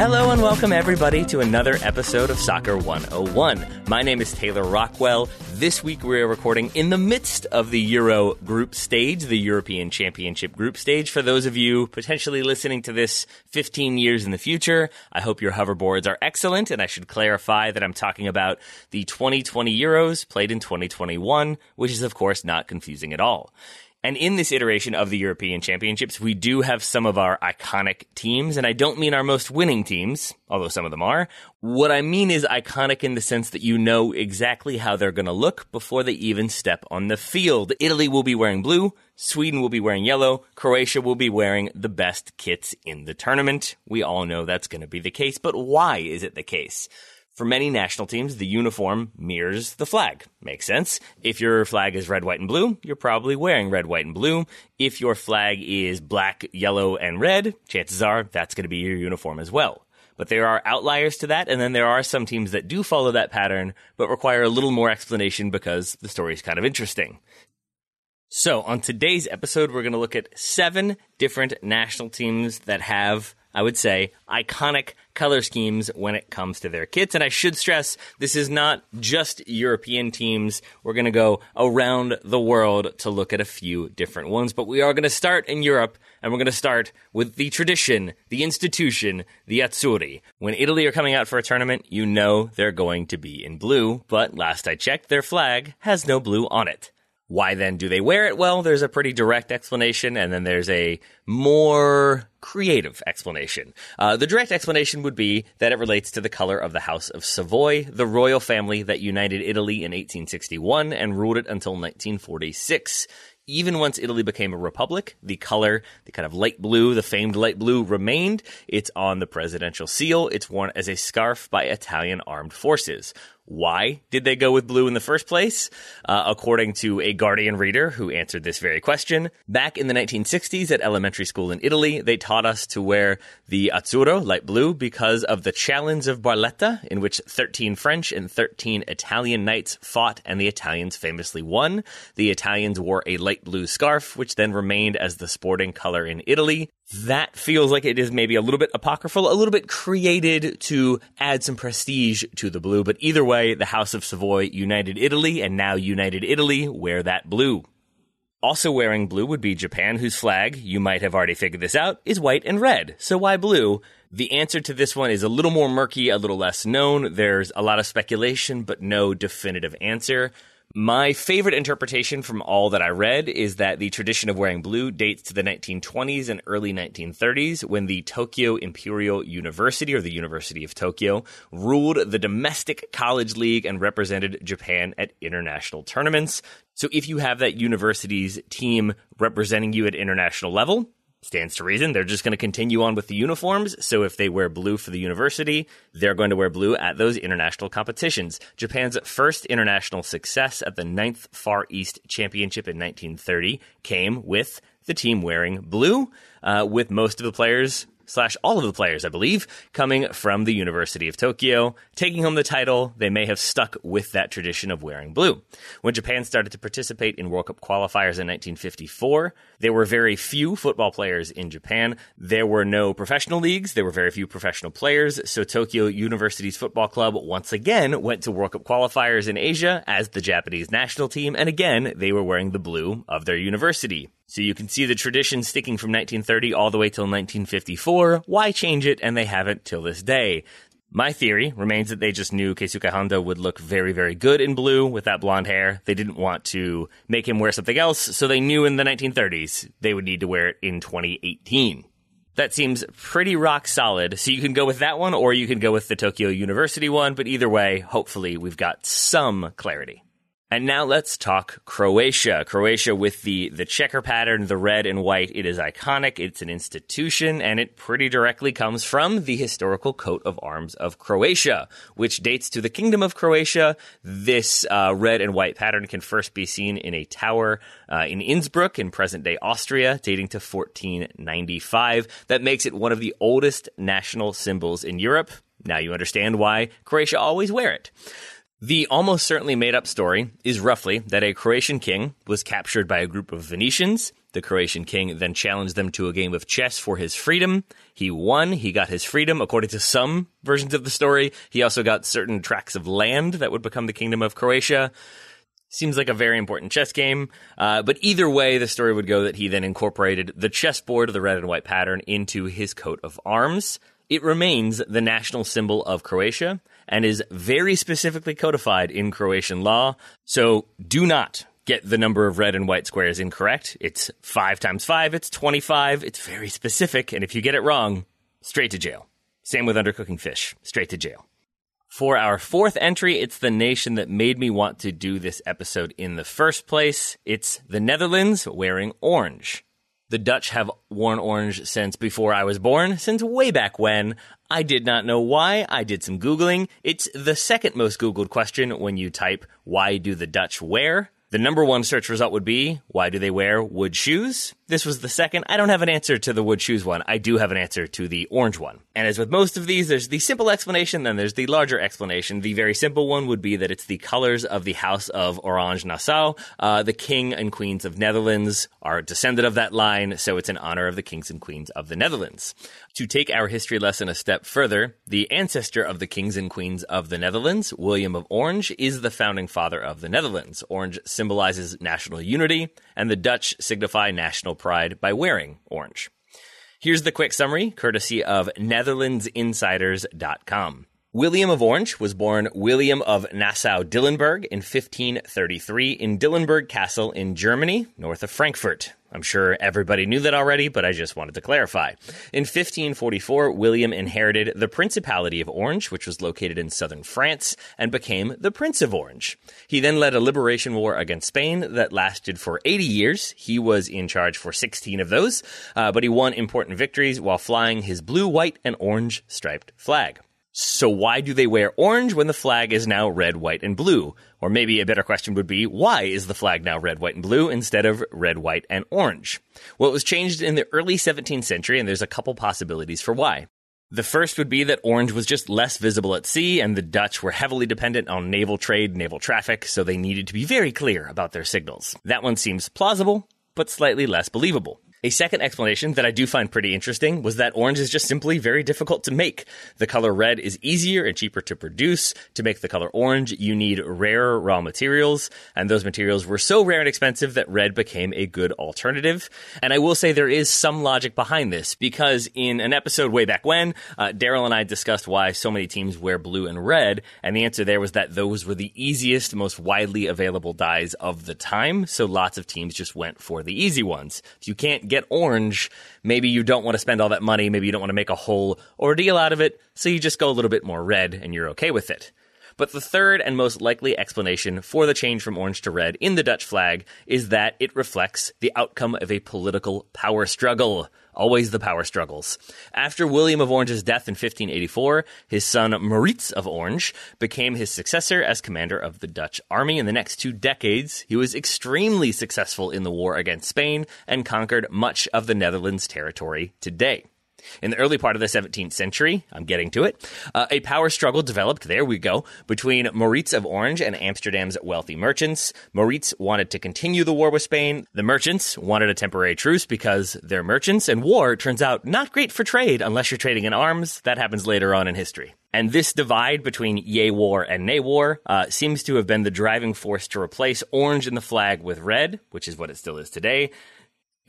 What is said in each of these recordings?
Hello and welcome everybody to another episode of Soccer 101. My name is Taylor Rockwell. This week we are recording in the midst of the Euro group stage, the European Championship group stage. For those of you potentially listening to this 15 years in the future, I hope your hoverboards are excellent and I should clarify that I'm talking about the 2020 Euros played in 2021, which is of course not confusing at all. And in this iteration of the European Championships, we do have some of our iconic teams, and I don't mean our most winning teams, although some of them are. What I mean is iconic in the sense that you know exactly how they're going to look before they even step on the field. Italy will be wearing blue, Sweden will be wearing yellow, Croatia will be wearing the best kits in the tournament. We all know that's going to be the case, but why is it the case? For many national teams, the uniform mirrors the flag. Makes sense. If your flag is red, white, and blue, you're probably wearing red, white, and blue. If your flag is black, yellow, and red, chances are that's going to be your uniform as well. But there are outliers to that, and then there are some teams that do follow that pattern, but require a little more explanation because the story is kind of interesting. So, on today's episode, we're going to look at seven different national teams that have I would say, iconic color schemes when it comes to their kits. And I should stress, this is not just European teams. We're going to go around the world to look at a few different ones, but we are going to start in Europe and we're going to start with the tradition, the institution, the Azzurri. When Italy are coming out for a tournament, you know they're going to be in blue, but last I checked, their flag has no blue on it. Why then do they wear it? Well, there's a pretty direct explanation, and then there's a more creative explanation. Uh, the direct explanation would be that it relates to the color of the House of Savoy, the royal family that united Italy in 1861 and ruled it until 1946 even once Italy became a republic, the color, the kind of light blue, the famed light blue remained. It's on the presidential seal. It's worn as a scarf by Italian armed forces. Why did they go with blue in the first place? Uh, according to a Guardian reader who answered this very question, back in the 1960s at elementary school in Italy, they taught us to wear the azzurro, light blue, because of the challenge of Barletta, in which 13 French and 13 Italian knights fought and the Italians famously won. The Italians wore a light blue scarf, which then remained as the sporting color in Italy that feels like it is maybe a little bit apocryphal, a little bit created to add some prestige to the blue. But either way, the House of Savoy united Italy, and now United Italy wear that blue. Also wearing blue would be Japan, whose flag, you might have already figured this out, is white and red. So why blue? The answer to this one is a little more murky, a little less known. There's a lot of speculation, but no definitive answer. My favorite interpretation from all that I read is that the tradition of wearing blue dates to the 1920s and early 1930s when the Tokyo Imperial University, or the University of Tokyo, ruled the domestic college league and represented Japan at international tournaments. So if you have that university's team representing you at international level, stands to reason. They're just going to continue on with the uniforms. So if they wear blue for the university, they're going to wear blue at those international competitions. Japan's first international success at the ninth Far East Championship in 1930 came with the team wearing blue, uh, with most of the players slash all of the players, I believe, coming from the University of Tokyo. Taking home the title, they may have stuck with that tradition of wearing blue. When Japan started to participate in World Cup qualifiers in 1954, there were very few football players in Japan. There were no professional leagues, there were very few professional players, so Tokyo University's football club once again went to World Cup qualifiers in Asia as the Japanese national team, and again, they were wearing the blue of their university. So you can see the tradition sticking from 1930 all the way till 1954. Why change it? And they haven't till this day. My theory remains that they just knew Keisuke Honda would look very, very good in blue with that blonde hair. They didn't want to make him wear something else, so they knew in the 1930s they would need to wear it in 2018. That seems pretty rock solid. So you can go with that one, or you can go with the Tokyo University one, but either way, hopefully we've got some clarity. And now let's talk Croatia. Croatia with the, the checker pattern, the red and white. It is iconic. It's an institution and it pretty directly comes from the historical coat of arms of Croatia, which dates to the Kingdom of Croatia. This uh, red and white pattern can first be seen in a tower uh, in Innsbruck in present day Austria, dating to 1495. That makes it one of the oldest national symbols in Europe. Now you understand why Croatia always wear it. The almost certainly made up story is roughly that a Croatian king was captured by a group of Venetians. The Croatian king then challenged them to a game of chess for his freedom. He won. He got his freedom, according to some versions of the story. He also got certain tracts of land that would become the Kingdom of Croatia. Seems like a very important chess game. Uh, but either way, the story would go that he then incorporated the chessboard of the red and white pattern into his coat of arms. It remains the national symbol of Croatia and is very specifically codified in Croatian law. So do not get the number of red and white squares incorrect. It's 5 times 5, it's 25. It's very specific, and if you get it wrong, straight to jail. Same with undercooking fish, straight to jail. For our fourth entry, it's the nation that made me want to do this episode in the first place. It's the Netherlands wearing orange. The Dutch have worn orange since before I was born, since way back when. I did not know why. I did some Googling. It's the second most Googled question when you type, why do the Dutch wear? The number one search result would be, why do they wear wood shoes? This was the second. I don't have an answer to the wood shoes one. I do have an answer to the orange one. And as with most of these, there's the simple explanation, then there's the larger explanation. The very simple one would be that it's the colors of the House of Orange Nassau. Uh, the king and queens of Netherlands are descended of that line, so it's in honor of the kings and queens of the Netherlands. To take our history lesson a step further, the ancestor of the kings and queens of the Netherlands, William of Orange, is the founding father of the Netherlands. Orange symbolizes national unity, and the Dutch signify national pride by wearing orange. Here's the quick summary, courtesy of NetherlandsInsiders.com. William of Orange was born William of Nassau Dillenburg in 1533 in Dillenburg Castle in Germany, north of Frankfurt. I'm sure everybody knew that already, but I just wanted to clarify. In 1544, William inherited the Principality of Orange, which was located in southern France, and became the Prince of Orange. He then led a liberation war against Spain that lasted for 80 years. He was in charge for 16 of those, uh, but he won important victories while flying his blue, white, and orange striped flag. So why do they wear orange when the flag is now red, white, and blue? Or maybe a better question would be, why is the flag now red, white, and blue instead of red, white, and orange? Well, it was changed in the early 17th century, and there's a couple possibilities for why. The first would be that orange was just less visible at sea, and the Dutch were heavily dependent on naval trade, naval traffic, so they needed to be very clear about their signals. That one seems plausible, but slightly less believable. A second explanation that I do find pretty interesting was that orange is just simply very difficult to make. The color red is easier and cheaper to produce. To make the color orange, you need rare raw materials, and those materials were so rare and expensive that red became a good alternative. And I will say there is some logic behind this, because in an episode way back when, uh, Daryl and I discussed why so many teams wear blue and red, and the answer there was that those were the easiest, most widely available dyes of the time, so lots of teams just went for the easy ones. If you can't get orange, maybe you don't want to spend all that money. Maybe you don't want to make a whole ordeal out of it. So you just go a little bit more red and you're okay with it. But the third and most likely explanation for the change from orange to red in the Dutch flag is that it reflects the outcome of a political power struggle. Always the power struggles. After William of Orange's death in 1584, his son Maurits of Orange became his successor as commander of the Dutch army. In the next two decades, he was extremely successful in the war against Spain and conquered much of the Netherlands territory today. In the early part of the 17th century, I'm getting to it, uh, a power struggle developed, there we go, between Maurits of Orange and Amsterdam's wealthy merchants. Maurits wanted to continue the war with Spain. The merchants wanted a temporary truce because they're merchants, and war turns out not great for trade unless you're trading in arms. That happens later on in history. And this divide between yay war and nay war uh, seems to have been the driving force to replace orange in the flag with red, which is what it still is today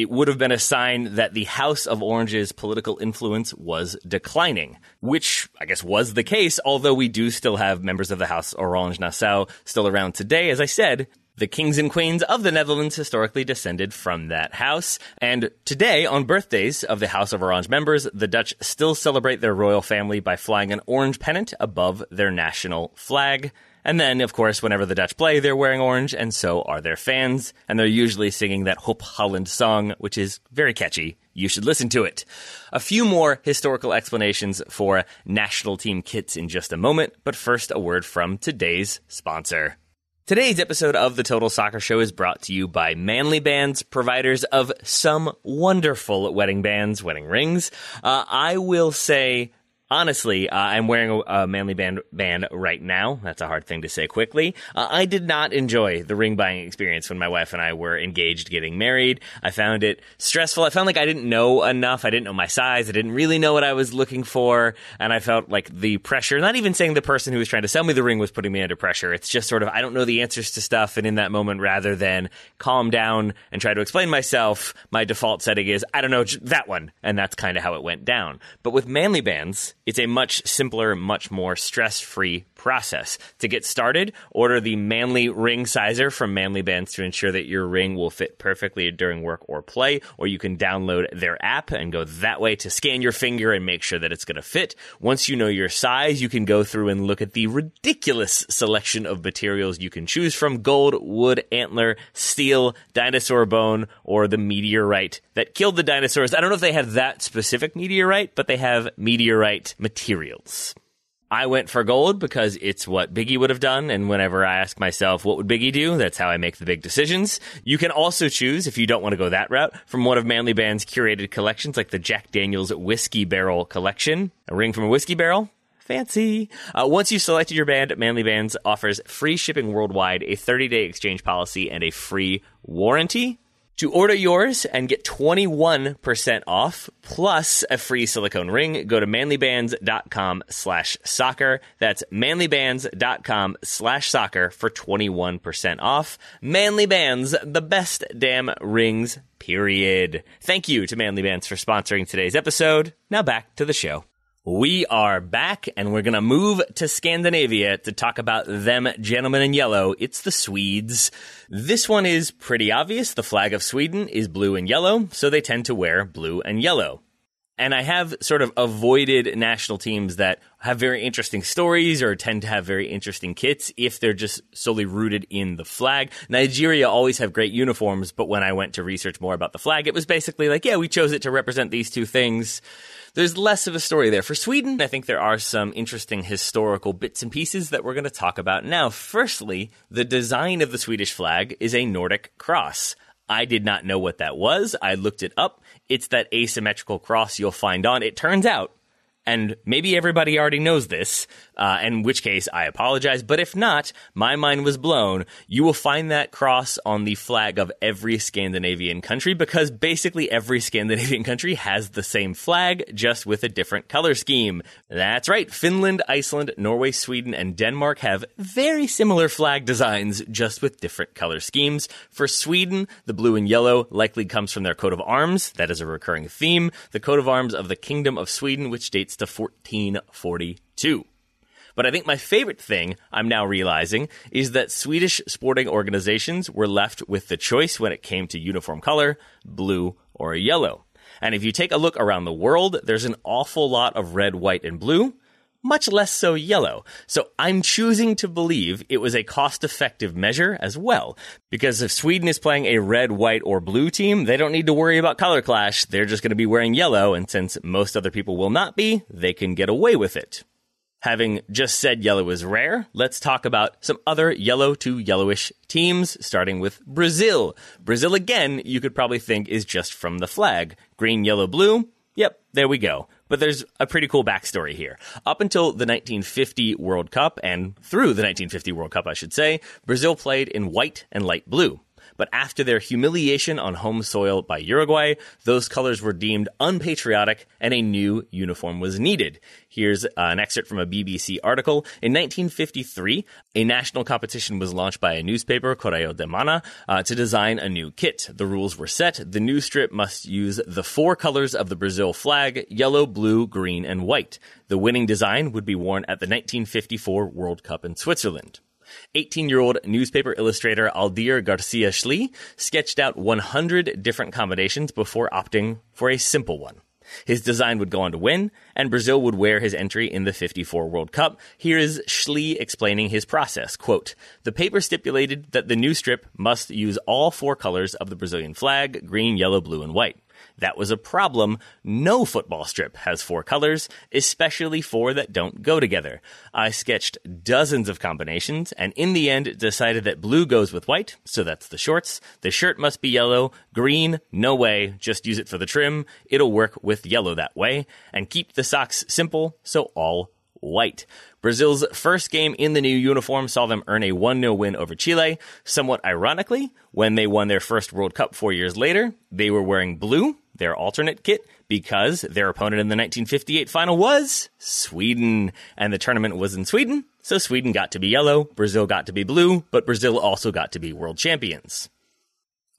it would have been a sign that the House of Orange's political influence was declining, which I guess was the case, although we do still have members of the House Orange Nassau still around today. As I said, the kings and queens of the Netherlands historically descended from that house. And today, on birthdays of the House of Orange members, the Dutch still celebrate their royal family by flying an orange pennant above their national flag. And then, of course, whenever the Dutch play, they're wearing orange, and so are their fans. And they're usually singing that Hup Holland song, which is very catchy. You should listen to it. A few more historical explanations for national team kits in just a moment, but first, a word from today's sponsor. Today's episode of the Total Soccer Show is brought to you by Manly Bands, providers of some wonderful wedding bands, wedding rings. Uh, I will say honestly, uh, I'm wearing a, a, Manly band band right now. That's a hard thing to say quickly. Uh, I did not enjoy the ring buying experience when my wife and I were engaged getting married. I found it stressful. I found like I didn't know enough. I didn't know my size. I didn't really know what I was looking for, and I felt like the pressure. Not even saying the person who was trying to sell me the ring was putting me under pressure. It's just sort of I don't know the answers to stuff, and in that moment, rather than calm down and try to explain myself, my default setting is I don't know that one, and that's kind of how it went down. But with Manly bands, it's a much simpler, much more stress free process. To get started, order the Manly Ring Sizer from Manly Bands to ensure that your ring will fit perfectly during work or play, or you can download their app and go that way to scan your finger and make sure that it's going to fit. Once you know your size, you can go through and look at the ridiculous selection of materials you can choose from gold, wood, antler, steel, dinosaur bone, or the meteorite that killed the dinosaurs. I don't know if they have that specific meteorite, but they have meteorite materials. I went for gold because it's what Biggie would have done. And whenever I ask myself, what would Biggie do? That's how I make the big decisions. You can also choose, if you don't want to go that route, from one of Manly Band's curated collections, like the Jack Daniels Whiskey Barrel Collection. A ring from a whiskey barrel? Fancy. Uh, once you've selected your band, Manly Bands offers free shipping worldwide, a 30 day exchange policy, and a free warranty. To order yours and get 21% off plus a free silicone ring, go to manlybands.com slash soccer. That's manlybands.com slash soccer for 21% off. Manly Bands, the best damn rings, period. Thank you to Manly Bands for sponsoring today's episode. Now back to the show. We are back and we're going to move to Scandinavia to talk about them gentlemen in yellow. It's the Swedes. This one is pretty obvious. The flag of Sweden is blue and yellow, so they tend to wear blue and yellow. And I have sort of avoided national teams that have very interesting stories or tend to have very interesting kits if they're just solely rooted in the flag. Nigeria always have great uniforms, but when I went to research more about the flag, it was basically like, yeah, we chose it to represent these two things there's less of a story there. For Sweden, I think there are some interesting historical bits and pieces that we're going to talk about now. Firstly, the design of the Swedish flag is a Nordic cross. I did not know what that was. I looked it up. It's that asymmetrical cross you'll find on. It turns out and maybe everybody already knows this, uh, in which case I apologize. But if not, my mind was blown. You will find that cross on the flag of every Scandinavian country because basically every Scandinavian country has the same flag, just with a different color scheme. That's right. Finland, Iceland, Norway, Sweden, and Denmark have very similar flag designs, just with different color schemes. For Sweden, the blue and yellow likely comes from their coat of arms. That is a recurring theme. The coat of arms of the Kingdom of Sweden, which dates to 1442. But I think my favorite thing I'm now realizing is that Swedish sporting organizations were left with the choice when it came to uniform color, blue or yellow. And if you take a look around the world, there's an awful lot of red, white, and blue, much less so yellow. So I'm choosing to believe it was a cost effective measure as well. Because if Sweden is playing a red, white, or blue team, they don't need to worry about color clash. They're just going to be wearing yellow. And since most other people will not be, they can get away with it. Having just said yellow is rare, let's talk about some other yellow to yellowish teams, starting with Brazil. Brazil, again, you could probably think is just from the flag. Green, yellow, blue. Yep, there we go. But there's a pretty cool backstory here. Up until the 1950 World Cup, and through the 1950 World Cup, I should say, Brazil played in white and light blue. But after their humiliation on home soil by Uruguay, those colors were deemed unpatriotic and a new uniform was needed. Here's an excerpt from a BBC article. In 1953, a national competition was launched by a newspaper, Correio de Manhã, uh, to design a new kit. The rules were set. The new strip must use the four colors of the Brazil flag yellow, blue, green, and white. The winning design would be worn at the 1954 World Cup in Switzerland. 18 year old newspaper illustrator Aldir Garcia Schlee sketched out 100 different combinations before opting for a simple one. His design would go on to win, and Brazil would wear his entry in the 54 World Cup. Here is Schlee explaining his process. Quote, the paper stipulated that the new strip must use all four colors of the Brazilian flag, green, yellow, blue, and white. That was a problem. No football strip has four colors, especially four that don't go together. I sketched dozens of combinations, and in the end decided that blue goes with white, so that's the shorts. The shirt must be yellow. Green, no way, just use it for the trim. It'll work with yellow that way. And keep the socks simple, so all white. Brazil's first game in the new uniform saw them earn a 1 0 win over Chile. Somewhat ironically, when they won their first World Cup four years later, they were wearing blue, their alternate kit, because their opponent in the 1958 final was Sweden. And the tournament was in Sweden, so Sweden got to be yellow, Brazil got to be blue, but Brazil also got to be world champions.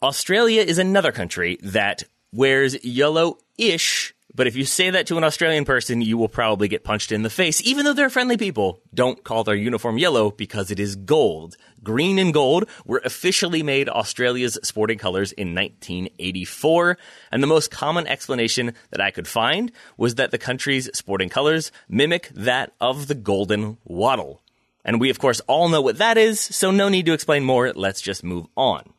Australia is another country that wears yellow ish but if you say that to an Australian person, you will probably get punched in the face, even though they're friendly people. Don't call their uniform yellow because it is gold. Green and gold were officially made Australia's sporting colors in 1984, and the most common explanation that I could find was that the country's sporting colors mimic that of the golden wattle. And we of course all know what that is, so no need to explain more, let's just move on.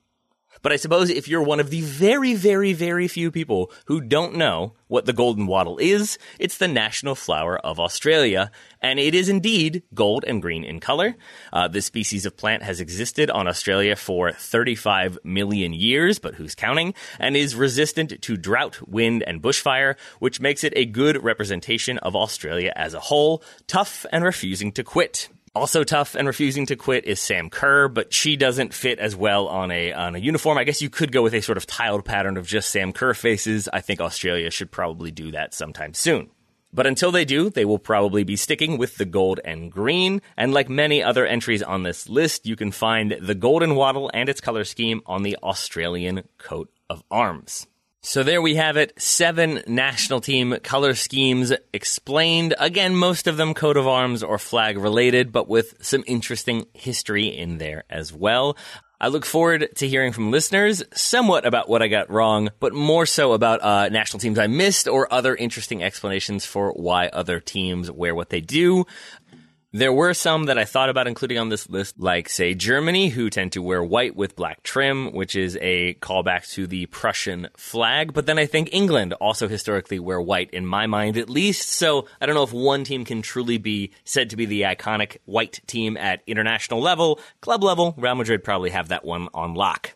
But I suppose if you're one of the very, very, very few people who don't know what the golden wattle is, it's the national flower of Australia, and it is indeed gold and green in color. Uh, this species of plant has existed on Australia for 35 million years, but who's counting? And is resistant to drought, wind, and bushfire, which makes it a good representation of Australia as a whole, tough and refusing to quit. Also tough and refusing to quit is Sam Kerr, but she doesn't fit as well on a on a uniform. I guess you could go with a sort of tiled pattern of just Sam Kerr faces. I think Australia should probably do that sometime soon. But until they do, they will probably be sticking with the gold and green. And like many other entries on this list, you can find the golden wattle and its color scheme on the Australian coat of arms. So there we have it. Seven national team color schemes explained. Again, most of them coat of arms or flag related, but with some interesting history in there as well. I look forward to hearing from listeners somewhat about what I got wrong, but more so about uh, national teams I missed or other interesting explanations for why other teams wear what they do. There were some that I thought about including on this list, like, say, Germany, who tend to wear white with black trim, which is a callback to the Prussian flag. But then I think England also historically wear white, in my mind at least. So I don't know if one team can truly be said to be the iconic white team at international level. Club level, Real Madrid probably have that one on lock.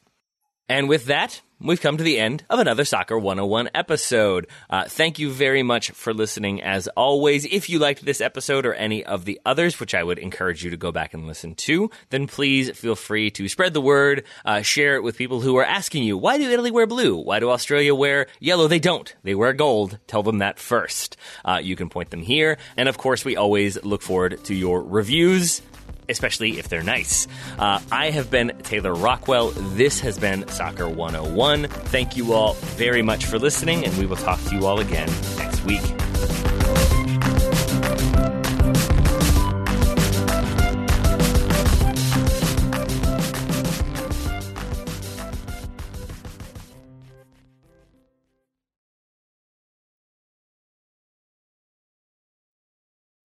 And with that, we've come to the end of another Soccer 101 episode. Uh, thank you very much for listening as always. If you liked this episode or any of the others, which I would encourage you to go back and listen to, then please feel free to spread the word, uh, share it with people who are asking you, why do Italy wear blue? Why do Australia wear yellow? They don't. They wear gold. Tell them that first. Uh, you can point them here. And of course, we always look forward to your reviews especially if they're nice. Uh, I have been Taylor Rockwell. This has been Soccer 101. Thank you all very much for listening, and we will talk to you all again next week.